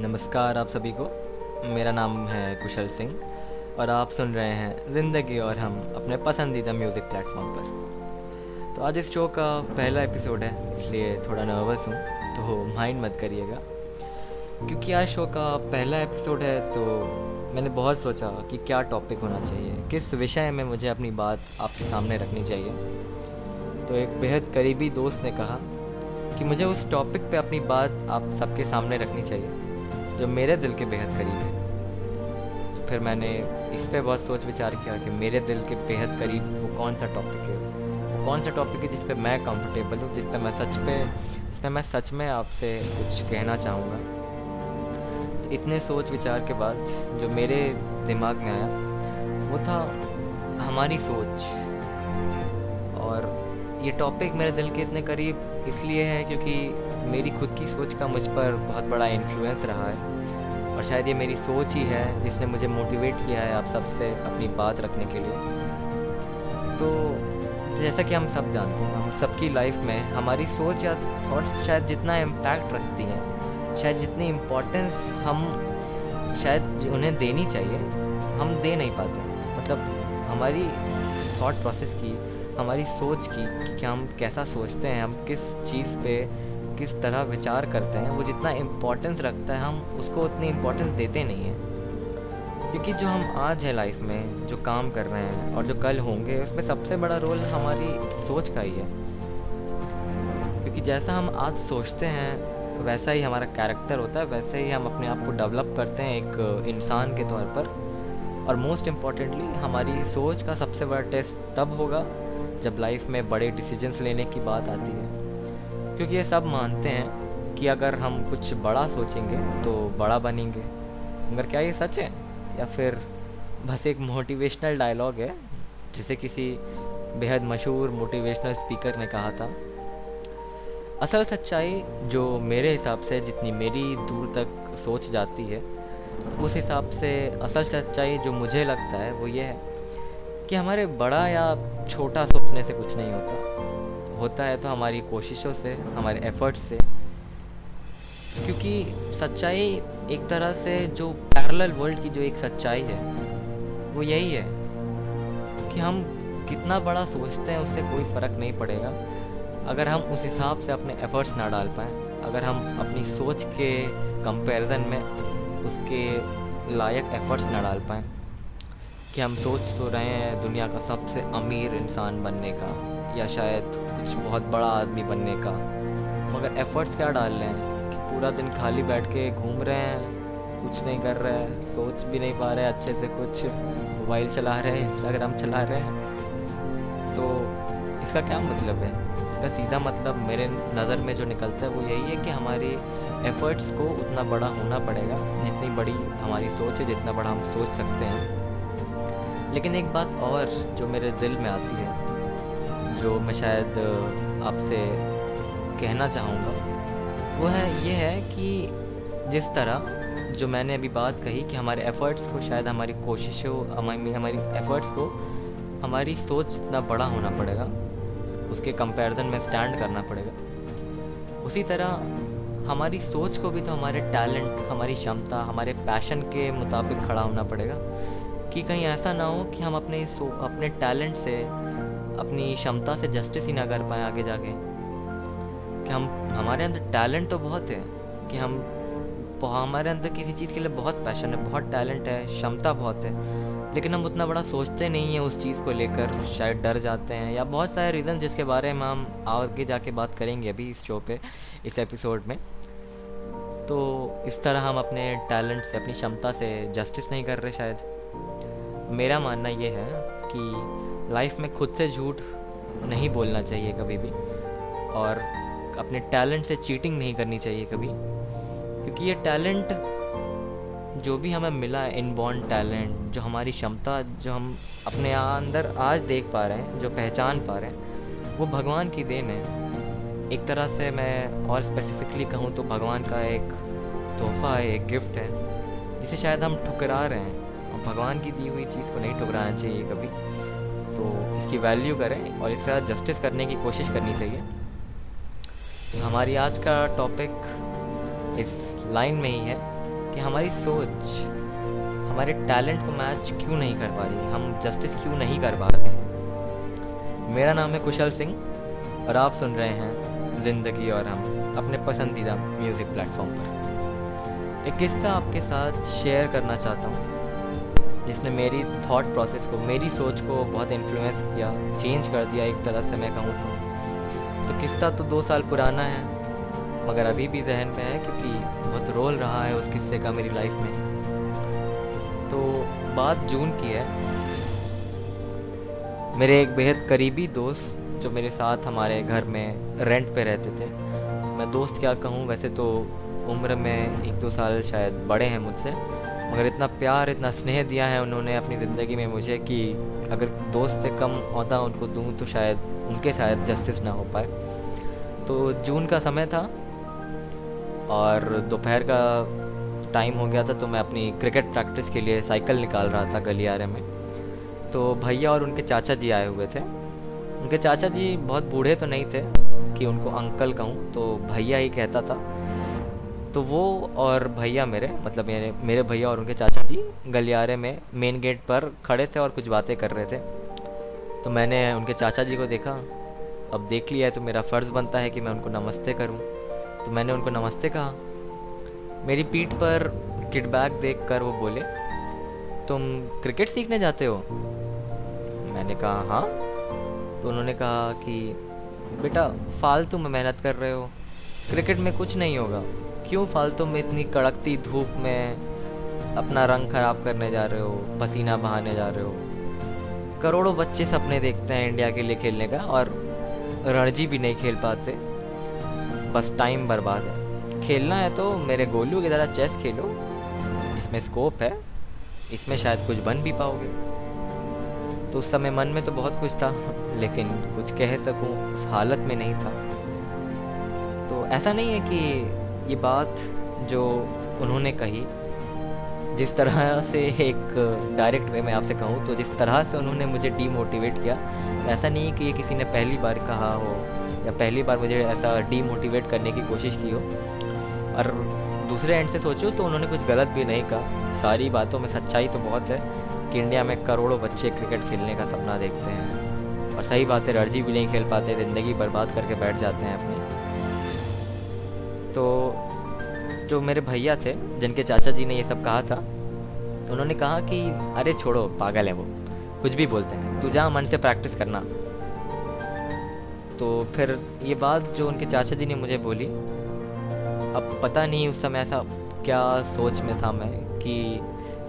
नमस्कार आप सभी को। मेरा नाम है कुशल सिंह और आप सुन रहे हैं ज़िंदगी और हम अपने पसंदीदा म्यूज़िक प्लेटफॉर्म पर। तो आज इस शो का पहला एपिसोड है, इसलिए थोड़ा नर्वस हूँ तो माइंड मत करिएगा। क्योंकि आज शो का पहला एपिसोड है तो मैंने बहुत सोचा कि क्या टॉपिक होना चाहिए, किस विषय में मुझे अपनी बात आपके सामने रखनी चाहिए। तो एक बेहद करीबी दोस्त ने कहा कि मुझे उस टॉपिक पे अपनी बात आप सबके सामने रखनी चाहिए। जो मेरे दिल के बेहद करीब है। फिर मैंने इस पर बहुत सोच विचार किया कि मेरे दिल के बेहद करीब वो कौन सा टॉपिक है? वो कौन सा टॉपिक है जिस पे मैं कंफर्टेबल हूँ, जिस पे मैं सच पे, जिस पे मैं सच में आपसे कुछ कहना चाहूँगा। इतने सोच विचार के बाद जो मेरे दिमाग में आया, वो था हमारी सोच। और ये टॉपिक मेरे दिल के इतने करीब इसलिए है क्योंकि मेरी खुद की सोच का मुझ पर बहुत बड़ा इन्फ्लुएंस रहा है। और शायद ये मेरी सोच ही है जिसने मुझे मोटिवेट किया है आप सबसे अपनी बात रखने के लिए। तो जैसा कि हम सब जानते हैं, हम सबकी लाइफ में हमारी सोच या थॉट्स शायद जितना इम्पैक्ट रखती हैं, शायद जितनी इम्पोर्टेंस हम शायद उन्हें देनी चाहिए, हम दे नहीं पाते। मतलब हमारी थॉट प्रोसेस की, हमारी सोच की कि हम कैसा सोचते हैं, हम किस चीज़ पे किस तरह विचार करते हैं, वो जितना इम्पोर्टेंस रखता है, हम उसको उतनी इम्पोर्टेंस देते नहीं हैं। क्योंकि जो हम आज है लाइफ में, जो काम कर रहे हैं और जो कल होंगे, उसमें सबसे बड़ा रोल हमारी सोच का ही है। क्योंकि जैसा हम आज सोचते हैं, वैसा ही हमारा कैरेक्टर होता है, वैसे ही हम अपने आप को डेवलप करते हैं एक इंसान के तौर पर। और मोस्ट इम्पॉर्टेंटली हमारी सोच का सबसे बड़ा टेस्ट तब होगा, जब लाइफ में बड़े डिसीजंस लेने की बात आती है। क्योंकि ये सब मानते हैं कि अगर हम कुछ बड़ा सोचेंगे तो बड़ा बनेंगे। मगर क्या ये सच है? या फिर बस एक मोटिवेशनल डायलॉग है, जिसे किसी बेहद मशहूर मोटिवेशनल स्पीकर ने कहा था? असल सच्चाई जो मेरे हिसाब से जितनी मेरी दूर तक सोच जाती है, उस हिसाब से असल सच्चाई जो मुझे लगता है वो ये है कि हमारे बड़ा या छोटा सोचने से कुछ नहीं होता। होता है तो हमारी कोशिशों से, हमारे एफर्ट्स से। क्योंकि सच्चाई एक तरह से जो पैरेलल वर्ल्ड की जो एक सच्चाई है, वो यही है कि हम कितना बड़ा सोचते हैं, उससे कोई फ़र्क नहीं पड़ेगा। अगर हम उस हिसाब से अपने एफर्ट्स ना डाल पाएँ, अगर हम अपनी सोच के कंपैरिजन में उसके लायक एफर्ट्स ना डाल पाएँ, कि हम सोच तो रहे हैं दुनिया का सबसे अमीर इंसान बनने का, या शायद कुछ बहुत बड़ा आदमी बनने का। मगर एफर्ट्स क्या डाल रहे हैं? कि पूरा दिन खाली बैठ के घूम रहे हैं, कुछ नहीं कर रहे हैं, सोच भी नहीं पा रहे अच्छे से कुछ। मोबाइल चला रहे हैं इंस्टाग्राम चला रहे हैं। तो इसका क्या मतलब है? इसका सीधा मतलब मेरे नज़र में जो निकलता है वो यही है कि हमारी एफ़र्ट्स को उतना बड़ा होना पड़ेगा, जितनी बड़ी हमारी सोच है, जितना बड़ा हम सोच सकते हैं। लेकिन एक बात और जो मेरे दिल में आती है जो मैं शायद आपसे कहना चाहूँगा, वो है, ये है कि जिस तरह जो मैंने अभी बात कही कि हमारे एफ़र्ट्स को, शायद हमारी कोशिशों, हमारी हमारी एफ़र्ट्स को हमारी सोच इतना बड़ा होना पड़ेगा, उसके कंपैरिजन में स्टैंड करना पड़ेगा। उसी तरह हमारी सोच को भी तो हमारे टैलेंट हमारी क्षमता, हमारे पैशन के मुताबिक खड़ा होना पड़ेगा, कि कहीं ऐसा ना हो कि हम अपने अपने टैलेंट से अपनी क्षमता से जस्टिस ही ना कर पाए आगे जाके। कि हम, हमारे अंदर टैलेंट तो बहुत है, कि हम हमारे अंदर किसी चीज़ के लिए बहुत पैशन है, बहुत टैलेंट है, क्षमता बहुत है, लेकिन हम उतना बड़ा सोचते नहीं हैं उस चीज़ को लेकर, शायद डर जाते हैं, या बहुत सारे रीज़न जिसके बारे में हम आगे जाके बात करेंगे अभी इस शो पे, इस एपिसोड में। तो इस तरह हम अपने टैलेंट से, अपनी क्षमता से जस्टिस नहीं कर रहे शायद। मेरा मानना ये है कि लाइफ में खुद से झूठ नहीं बोलना चाहिए कभी भी। और अपने टैलेंट से चीटिंग नहीं करनी चाहिए कभी। क्योंकि ये टैलेंट जो भी हमें मिला है इनबॉर्न टैलेंट जो हमारी क्षमता, जो हम अपने अंदर आज देख पा रहे हैं, जो पहचान पा रहे हैं, वो भगवान की देन है। एक तरह से मैं और स्पेसिफिकली कहूँ तो भगवान का एक तोहफा है, एक गिफ्ट है, जिसे शायद हम ठुकरा रहे हैं। और भगवान की दी हुई चीज़ को नहीं ठुकराना चाहिए कभी। इसकी वैल्यू करें और इसका जस्टिस करने की कोशिश करनी चाहिए। हमारी आज का टॉपिक इस लाइन में ही है कि हमारी सोच, हमारे टैलेंट को मैच क्यों नहीं कर पा रही? हम जस्टिस क्यों नहीं कर पा रहे हैं? मेरा नाम है कुशल सिंह और आप सुन रहे हैं ज़िंदगी और हम अपने पसंदीदा म्यूज़िक प्लेटफॉर्म पर। एक किस्सा आपके साथ शेयर करना चाहता हूँ। जिसने मेरी थॉट प्रोसेस को, मेरी सोच को बहुत इन्फ्लुएंस किया चेंज कर दिया एक तरह से मैं कहूँ तो। तो किस्सा तो दो साल पुराना है, मगर अभी भी जहन में है क्योंकि बहुत रोल रहा है उस किस्से का मेरी लाइफ में। तो बात जून की है। मेरे एक बेहद करीबी दोस्त जो मेरे साथ हमारे घर में रेंट पे रहते थे। मैं दोस्त क्या कहूँ, वैसे तो उम्र में एक दो साल शायद बड़े हैं मुझसे मगर इतना प्यार, इतना स्नेह दिया है उन्होंने अपनी ज़िंदगी में मुझे कि अगर दोस्त से कम होता उनको दूँ तो शायद, उनके शायद जस्टिस ना हो पाए। तो जून का समय था और दोपहर का टाइम हो गया था तो मैं अपनी क्रिकेट प्रैक्टिस के लिए साइकिल निकाल रहा था गलियारे में। तो भैया और उनके चाचा जी आए हुए थे। उनके चाचा जी बहुत बूढ़े तो नहीं थे कि उनको अंकल कहूँ तो भैया ही कहता था। तो वो और भैया मेरे मतलब मेरे मेरे भैया और उनके चाचा जी गलियारे में मेन गेट पर खड़े थे और कुछ बातें कर रहे थे। तो मैंने उनके चाचा जी को देखा। अब देख लिया है तो मेरा फ़र्ज़ बनता है कि मैं उनको नमस्ते करूँ। तो मैंने उनको नमस्ते कहा। मेरी पीठ पर किटबैग देख कर वो बोले, तुम क्रिकेट सीखने जाते हो? मैंने कहा हाँ। तो उन्होंने कहा कि, बेटा, फालतू में मेहनत कर रहे हो। क्रिकेट में कुछ नहीं होगा। क्यों फालतू में इतनी कड़कती धूप में अपना रंग खराब करने जा रहे हो, पसीना बहाने जा रहे हो? करोड़ों बच्चे सपने देखते हैं इंडिया के लिए खेलने का और रणजी भी नहीं खेल पाते। बस टाइम बर्बाद है। खेलना है तो मेरे गोलू की तरह चेस खेलो। इसमें स्कोप है। इसमें शायद कुछ बन भी पाओगे। तो उस समय मन में तो बहुत कुछ था, लेकिन कुछ कह सकूँ, उस हालत में नहीं था। तो ऐसा नहीं है कि ये बात जो उन्होंने कही, जिस तरह से एक डायरेक्ट वे में आपसे कहूँ तो जिस तरह से उन्होंने मुझे डीमोटिवेट किया, ऐसा नहीं कि ये किसी ने पहली बार कहा हो, या पहली बार मुझे ऐसा डीमोटिवेट करने की कोशिश की हो। और दूसरे एंड से सोचो तो उन्होंने कुछ गलत भी नहीं कहा। सारी बातों में सच्चाई तो बहुत है कि इंडिया में करोड़ों बच्चे क्रिकेट खेलने का सपना देखते हैं। और सही बात है रणजी भी नहीं खेल पाते, ज़िंदगी बर्बाद करके बैठ जाते हैं अपनी। तो जो मेरे भैया थे, जिनके चाचा जी ने ये सब कहा था, उन्होंने कहा कि, अरे छोड़ो, पागल है वो, कुछ भी बोलते हैं। तू जा, मन से प्रैक्टिस करना। तो फिर ये बात जो उनके चाचा जी ने मुझे बोली, अब पता नहीं उस समय ऐसा क्या सोच में था मैं कि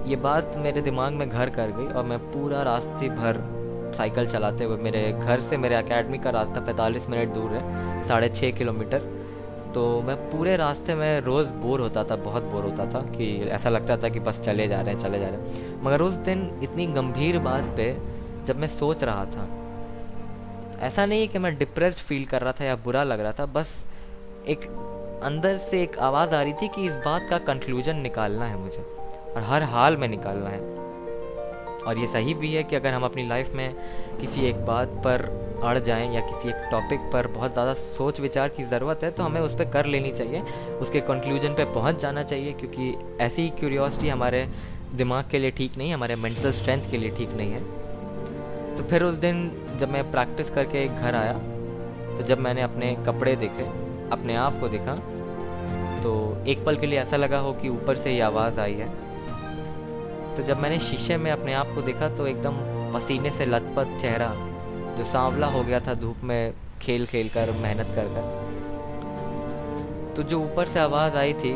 ये बात मेरे दिमाग में घर कर गई और मैं पूरा रास्ते भर साइकिल चलाते हुए, मेरे घर से मेरे अकेडमी का रास्ता 45 मिनट दूर है, साढ़े छः किलोमीटर। तो मैं पूरे रास्ते में रोज़ बोर होता था, बहुत बोर होता था कि ऐसा लगता था कि बस चले जा रहे हैं, चले जा रहे हैं। मगर उस दिन इतनी गंभीर बात पे जब मैं सोच रहा था, ऐसा नहीं है कि मैं डिप्रेस्ड फील कर रहा था या बुरा लग रहा था, बस एक अंदर से एक आवाज़ आ रही थी कि इस बात का कंक्लूजन निकालना है मुझे, और हर हाल में निकालना है। और ये सही भी है कि अगर हम अपनी लाइफ में किसी एक बात पर अड़ जाएँ या किसी एक टॉपिक पर बहुत ज़्यादा सोच विचार की ज़रूरत है तो हमें उस पर कर लेनी चाहिए, उसके कंक्लूजन पे पहुँच जाना चाहिए, क्योंकि ऐसी क्यूरियोसिटी हमारे दिमाग के लिए ठीक नहीं है, हमारे मेंटल स्ट्रेंथ के लिए ठीक नहीं है। तो फिर उस दिन जब मैं प्रैक्टिस करके घर आया तो जब मैंने अपने कपड़े देखे, अपने आप को देखा तो एक पल के लिए ऐसा लगा हो कि ऊपर से ही आवाज़ आई है। तो जब मैंने शीशे में अपने आप को देखा तो एकदम पसीने से लथपथ चेहरा जो सांवला हो गया था धूप में खेल खेल कर, मेहनत कर कर। तो जो ऊपर से आवाज़ आई थी,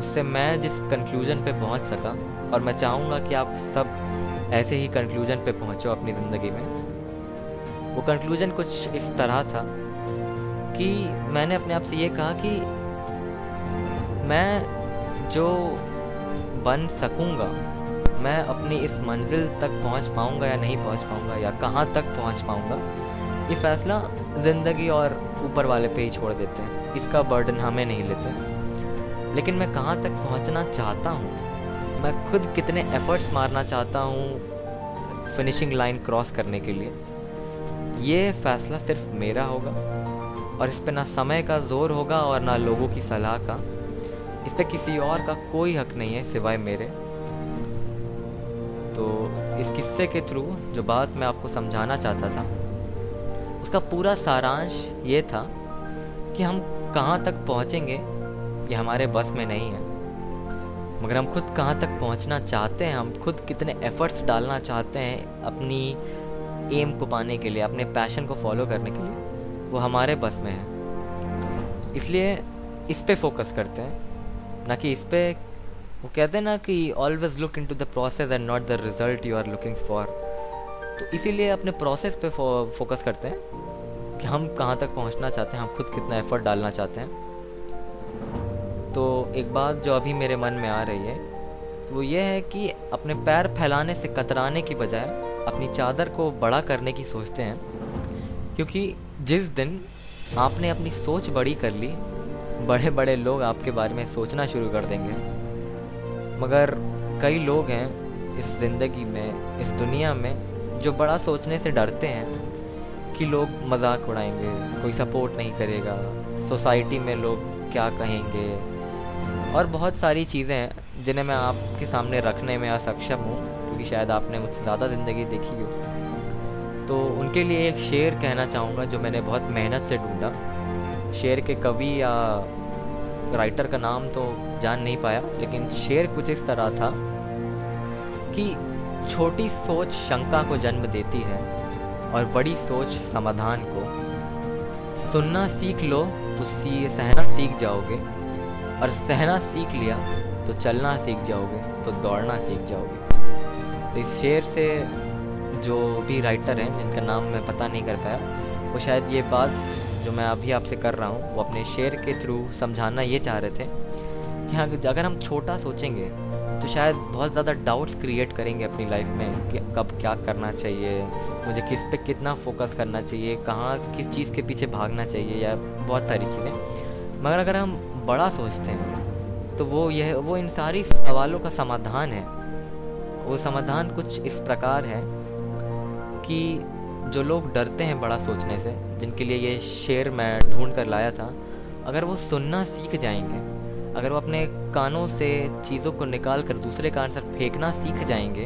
उससे मैं जिस कंक्लूजन पे पहुँच सका, और मैं चाहूँगा कि आप सब ऐसे ही कंक्लूजन पे पहुंचो अपनी ज़िंदगी में, वो कंक्लूजन कुछ इस तरह था कि मैंने अपने आप से ये कहा कि मैं जो बन सकूँगा? मैं अपनी इस मंजिल तक पहुँच पाऊँगा या नहीं पहुँच पाऊँगा? या कहाँ तक पहुँच पाऊँगा? ये फैसला ज़िंदगी और ऊपर वाले पे ही छोड़ देते हैं। इसका बर्डन हमें नहीं लेते। लेकिन मैं कहाँ तक पहुँचना चाहता हूँ? मैं खुद कितने एफर्ट्स मारना चाहता हूँ फिनिशिंग लाइन क्रॉस करने के लिए? ये फैसला सिर्फ़ मेरा होगा। और इस पर ना समय का ज़ोर होगा और ना लोगों की सलाह का। इस पर किसी और का कोई हक नहीं है सिवाय मेरे। तो इस किस्से के थ्रू जो बात मैं आपको समझाना चाहता था, उसका पूरा सारांश ये था कि हम कहाँ तक पहुँचेंगे, ये हमारे बस में नहीं है। मगर हम खुद कहाँ तक पहुँचना चाहते हैं, हम खुद कितने एफर्ट्स डालना चाहते हैं अपनी एम को पाने के लिए, अपने पैशन को फॉलो करने के लिए, वो हमारे बस में है। इसलिए इस पे फोकस करते हैं। ना कि इस पर वो कहते हैं ना कि always look into the process and not the result you are looking for तो इसीलिए अपने प्रोसेस पे फोकस करते हैं कि हम कहाँ तक पहुँचना चाहते हैं, हम खुद कितना एफर्ट डालना चाहते हैं। तो एक बात जो अभी मेरे मन में आ रही है तो वो ये है कि अपने पैर फैलाने से कतराने की बजाय अपनी चादर को बड़ा करने की सोचते हैं। क्योंकि जिस दिन आपने अपनी सोच बड़ी कर ली बड़े बड़े लोग आपके बारे में सोचना शुरू कर देंगे। मगर कई लोग हैं इस ज़िंदगी में, इस दुनिया में, जो बड़ा सोचने से डरते हैं कि लोग मज़ाक उड़ाएँगे, कोई सपोर्ट नहीं करेगा, सोसाइटी में लोग क्या कहेंगे। और बहुत सारी चीज़ें हैं जिन्हें मैं आपके सामने रखने में असक्षम हूँ, क्योंकि शायद आपने मुझसे ज़्यादा ज़िंदगी देखी हो। तो उनके लिए एक शेर कहना चाहूँगा जो मैंने बहुत मेहनत से ढूंढा। शेर के कवि या राइटर का नाम तो जान नहीं पाया, लेकिन शेर कुछ इस तरह था कि छोटी सोच शंका को जन्म देती है और बड़ी सोच समाधान को। सुनना सीख लो तो सी, सहना सीख जाओगे। और सहना सीख लिया तो चलना सीख जाओगे तो दौड़ना सीख जाओगे। तो इस शेर से जो भी राइटर हैं, जिनका नाम मैं पता नहीं कर पाया, वो शायद ये बात जो मैं अभी आपसे कर रहा हूँ, वो अपने शेर के थ्रू समझाना ये चाह रहे थे कि हाँ अगर हम छोटा सोचेंगे तो शायद बहुत ज़्यादा डाउट्स क्रिएट करेंगे अपनी लाइफ में कि कब क्या करना चाहिए, मुझे किस पे कितना फोकस करना चाहिए, कहाँ, किस चीज़ के पीछे भागना चाहिए, या बहुत सारी चीज़ें। मगर अगर हम बड़ा सोचते हैं तो वो यह, वो इन सारी सवालों का समाधान है। वो समाधान कुछ इस प्रकार है कि जो लोग डरते हैं बड़ा सोचने से, जिनके लिए ये शेर मैं ढूंढ कर लाया था, अगर वो सुनना सीख जाएँगे, अगर वो अपने कानों से चीज़ों को निकाल कर दूसरे कान से फेंकना सीख जाएँगे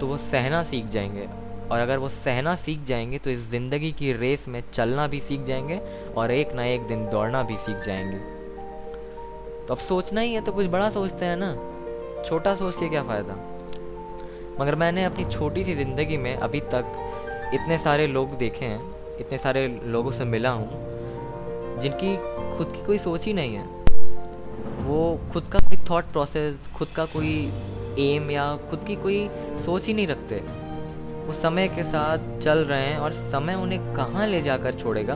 तो वो सहना सीख जाएँगे। और अगर वो सहना सीख जाएँगे तो इस ज़िंदगी की रेस में चलना भी सीख जाएँगे और एक ना एक दिन दौड़ना भी सीख जाएँगे। तो अब सोचना ही है तो कुछ बड़ा सोचते हैं ना। छोटा सोच के क्या फ़ायदा? मगर मैंने अपनी छोटी सी ज़िंदगी में अभी तक इतने सारे लोग देखे हैं, इतने सारे लोगों से मिला हूँ, जिनकी खुद की कोई सोच ही नहीं है। वो खुद का कोई थॉट प्रोसेस खुद का कोई एम या खुद की कोई सोच ही नहीं रखते। वो समय के साथ चल रहे हैं और समय उन्हें कहाँ ले जाकर छोड़ेगा?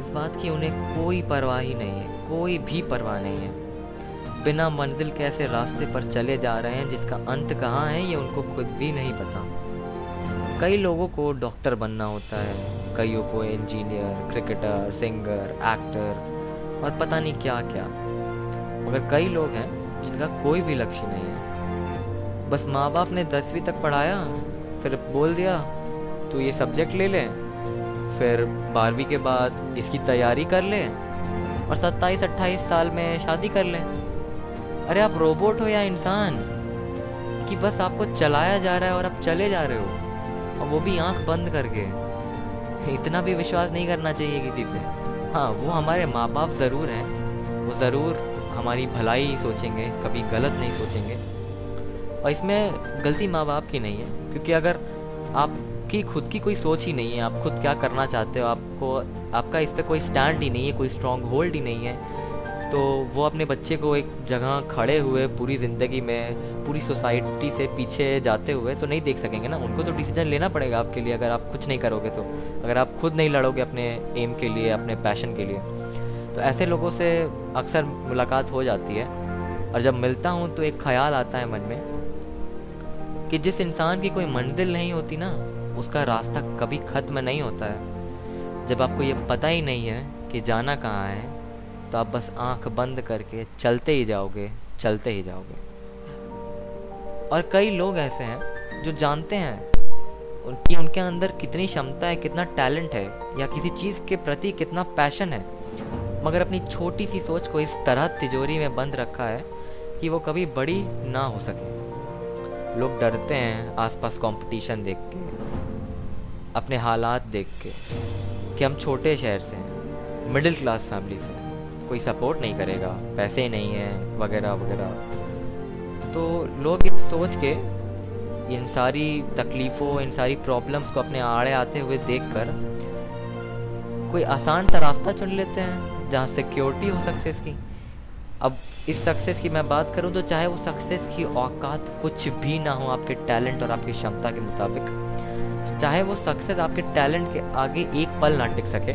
इस बात की उन्हें कोई परवाह ही नहीं है, कोई भी परवाह नहीं है। बिना मंजिल के ऐसे रास्ते पर चले जा रहे हैं जिसका अंत कहाँ है, ये उनको खुद भी नहीं पता। कई लोगों को डॉक्टर बनना होता है। कईयों को इंजीनियर क्रिकेटर सिंगर एक्टर और पता नहीं क्या क्या मगर कई लोग हैं जिनका कोई भी लक्ष्य नहीं है। बस माँ बाप ने दसवीं तक पढ़ाया, फिर बोल दिया, तू ये सब्जेक्ट ले ले। फिर बारहवीं के बाद इसकी तैयारी कर ले और सत्ताईस अट्ठाईस साल में शादी कर ले। अरे आप रोबोट हो या इंसान, कि बस आपको चलाया जा रहा है और आप चले जा रहे हो। और वो भी आँख बंद करके। इतना भी विश्वास नहीं करना चाहिए किसी पे। हाँ वो हमारे माँ बाप ज़रूर हैं। वो ज़रूर हमारी भलाई ही सोचेंगे, कभी गलत नहीं सोचेंगे। और इसमें गलती माँ बाप की नहीं है, क्योंकि अगर आपकी खुद की कोई सोच ही नहीं है, आप खुद क्या करना चाहते हो, आपको, आपका इस पर कोई स्टैंड ही नहीं है, कोई स्ट्रॉन्ग होल्ड ही नहीं है तो वो अपने बच्चे को एक जगह खड़े हुए पूरी ज़िंदगी में, पूरी सोसाइटी से पीछे जाते हुए तो नहीं देख सकेंगे ना? उनको तो डिसीज़न लेना पड़ेगा आपके लिए अगर आप कुछ नहीं करोगे तो। अगर आप खुद नहीं लड़ोगे अपने एम के लिए, अपने पैशन के लिए। तो ऐसे लोगों से अक्सर मुलाकात हो जाती है। और जब मिलता हूँ तो एक ख्याल आता है मन में कि जिस इंसान की कोई मंजिल नहीं होती ना, उसका रास्ता कभी ख़त्म नहीं होता है। जब आपको ये पता ही नहीं है कि जाना कहाँ है तो आप बस आँख बंद करके चलते ही जाओगे, चलते ही जाओगे। और कई लोग ऐसे हैं जो जानते हैं कि उनके अंदर कितनी क्षमता है, कितना टैलेंट है, या किसी चीज़ के प्रति कितना पैशन है। मगर अपनी छोटी सी सोच को इस तरह तिजोरी में बंद रखा है कि वो कभी बड़ी ना हो सके। लोग डरते हैं आसपास कंपटीशन देख के, अपने हालात देख के, कि हम छोटे शहर से हैं मिडिल क्लास फैमिली से कोई सपोर्ट नहीं करेगा। पैसे नहीं हैं, वगैरह वगैरह। तो लोग इस सोच के, इन सारी तकलीफ़ों, इन सारी प्रॉब्लम्स को अपने आड़े आते हुए देखकर, कोई आसान सा रास्ता चुन लेते हैं, जहाँ सिक्योरिटी हो सक्सेस की। अब इस सक्सेस की मैं बात करूँ तो चाहे वो सक्सेस की औकात कुछ भी ना हो आपके टैलेंट और आपकी क्षमता के मुताबिक, चाहे वो सक्सेस आपके टैलेंट के आगे एक पल ना टिक सके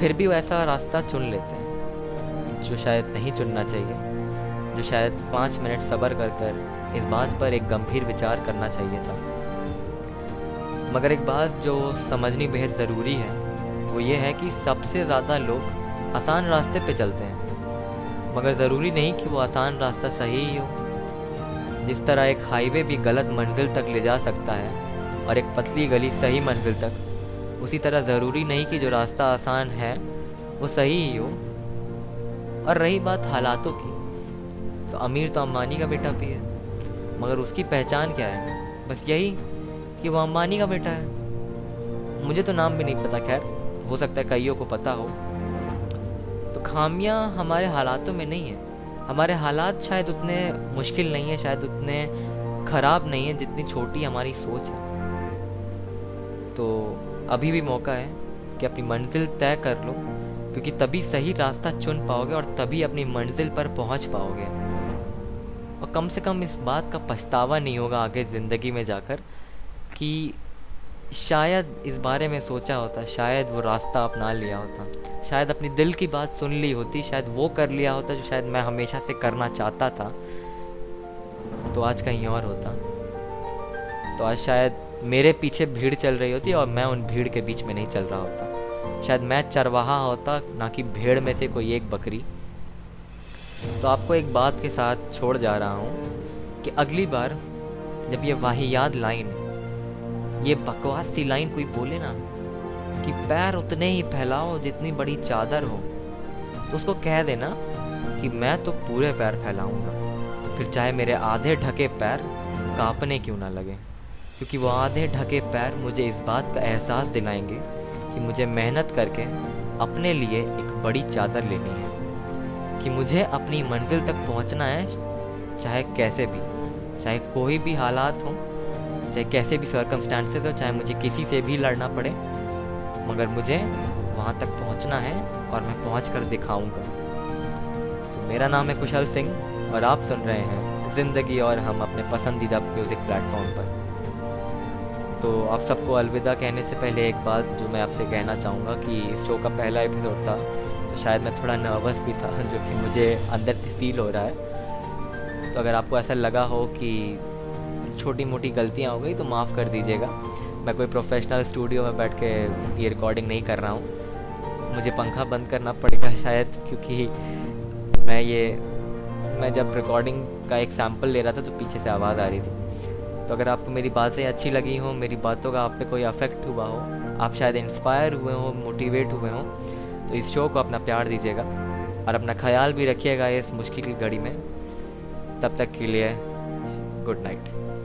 फिर भी वो ऐसा रास्ता चुन लेते हैं, जो शायद नहीं चुनना चाहिए, जो शायद पाँच मिनट सब्र कर कर इस बात पर एक गंभीर विचार करना चाहिए था। मगर एक बात जो समझनी बेहद ज़रूरी है, वो ये है कि सबसे ज़्यादा लोग आसान रास्ते पे चलते हैं। मगर ज़रूरी नहीं कि वो आसान रास्ता सही ही हो। जिस तरह एक हाईवे भी गलत मंजिल तक ले जा सकता है और एक पतली गली सही मंजिल तक उसी तरह ज़रूरी नहीं कि जो रास्ता आसान है, वो सही ही हो। और रही बात हालातों की तो अमीर तो अम्बानी का बेटा भी है, मगर उसकी पहचान क्या है? बस यही कि वो अम्बानी का बेटा है। मुझे तो नाम भी नहीं पता, खैर, हो सकता है कईयों को पता हो। तो खामियाँ हमारे हालातों में नहीं है। हमारे हालात शायद उतने मुश्किल नहीं है, शायद उतने ख़राब नहीं है जितनी छोटी हमारी सोच है। तो अभी भी मौका है कि अपनी मंजिल तय कर लो, क्योंकि तभी सही रास्ता चुन पाओगे और तभी अपनी मंजिल पर पहुँच पाओगे। और कम से कम इस बात का पछतावा नहीं होगा आगे ज़िंदगी में जाकर कि शायद इस बारे में सोचा होता, शायद वो रास्ता अपना लिया होता। शायद अपनी दिल की बात सुन ली होती, शायद वो कर लिया होता जो शायद मैं हमेशा से करना चाहता था। तो आज कहीं और होता। तो आज शायद मेरे पीछे भीड़ चल रही होती और मैं उन भीड़ के बीच में नहीं चल रहा होता। शायद मैं चरवाहा होता, ना कि भीड़ में से कोई एक बकरी। तो आपको एक बात के साथ छोड़ जा रहा हूँ कि अगली बार जब ये वाहियात लाइन, ये बकवास सी लाइन कोई बोले ना कि पैर उतने ही फैलाओ जितनी बड़ी चादर हो तो उसको कह देना कि मैं तो पूरे पैर फैलाऊँगा। फिर चाहे मेरे आधे ढके पैर कांपने क्यों ना लगे। क्योंकि वो आधे ढके पैर मुझे इस बात का एहसास दिलाएँगे कि मुझे मेहनत करके अपने लिए एक बड़ी चादर लेनी है, कि मुझे अपनी मंजिल तक पहुँचना है, चाहे कैसे भी, चाहे कोई भी हालात हो, चाहे कैसे भी सर्कमस्टांसेस हो, चाहे मुझे किसी से भी लड़ना पड़े, मगर मुझे वहाँ तक पहुँचना है और मैं पहुँच कर दिखाऊँगा। तो मेरा नाम है कुशल सिंह और आप सुन रहे हैं ज़िंदगी और हम अपने पसंदीदा म्यूज़िक प्लेटफॉर्म पर। तो आप सबको अलविदा कहने से पहले एक बात जो मैं आपसे कहना चाहूँगा कि इस शो का पहला एपिसोड था तो शायद मैं थोड़ा नर्वस भी था, जो कि मुझे अंदर से फील हो रहा है। तो अगर आपको ऐसा लगा हो कि छोटी मोटी गलतियाँ हो गई तो माफ़ कर दीजिएगा। मैं कोई प्रोफेशनल स्टूडियो में बैठ के ये रिकॉर्डिंग नहीं कर रहा हूँ। मुझे पंखा बंद करना पड़ेगा शायद, क्योंकि मैं ये, मैं जब रिकॉर्डिंग का एक सैंपल ले रहा था तो पीछे से आवाज़ आ रही थी। तो अगर आपको मेरी बातें अच्छी लगी हों, मेरी बातों का आप पे कोई अफेक्ट हुआ हो, आप शायद इंस्पायर हुए हों मोटिवेट हुए हों तो इस शो को अपना प्यार दीजिएगा और अपना ख्याल भी रखिएगा इस मुश्किल की घड़ी में। तब तक के लिए गुड नाइट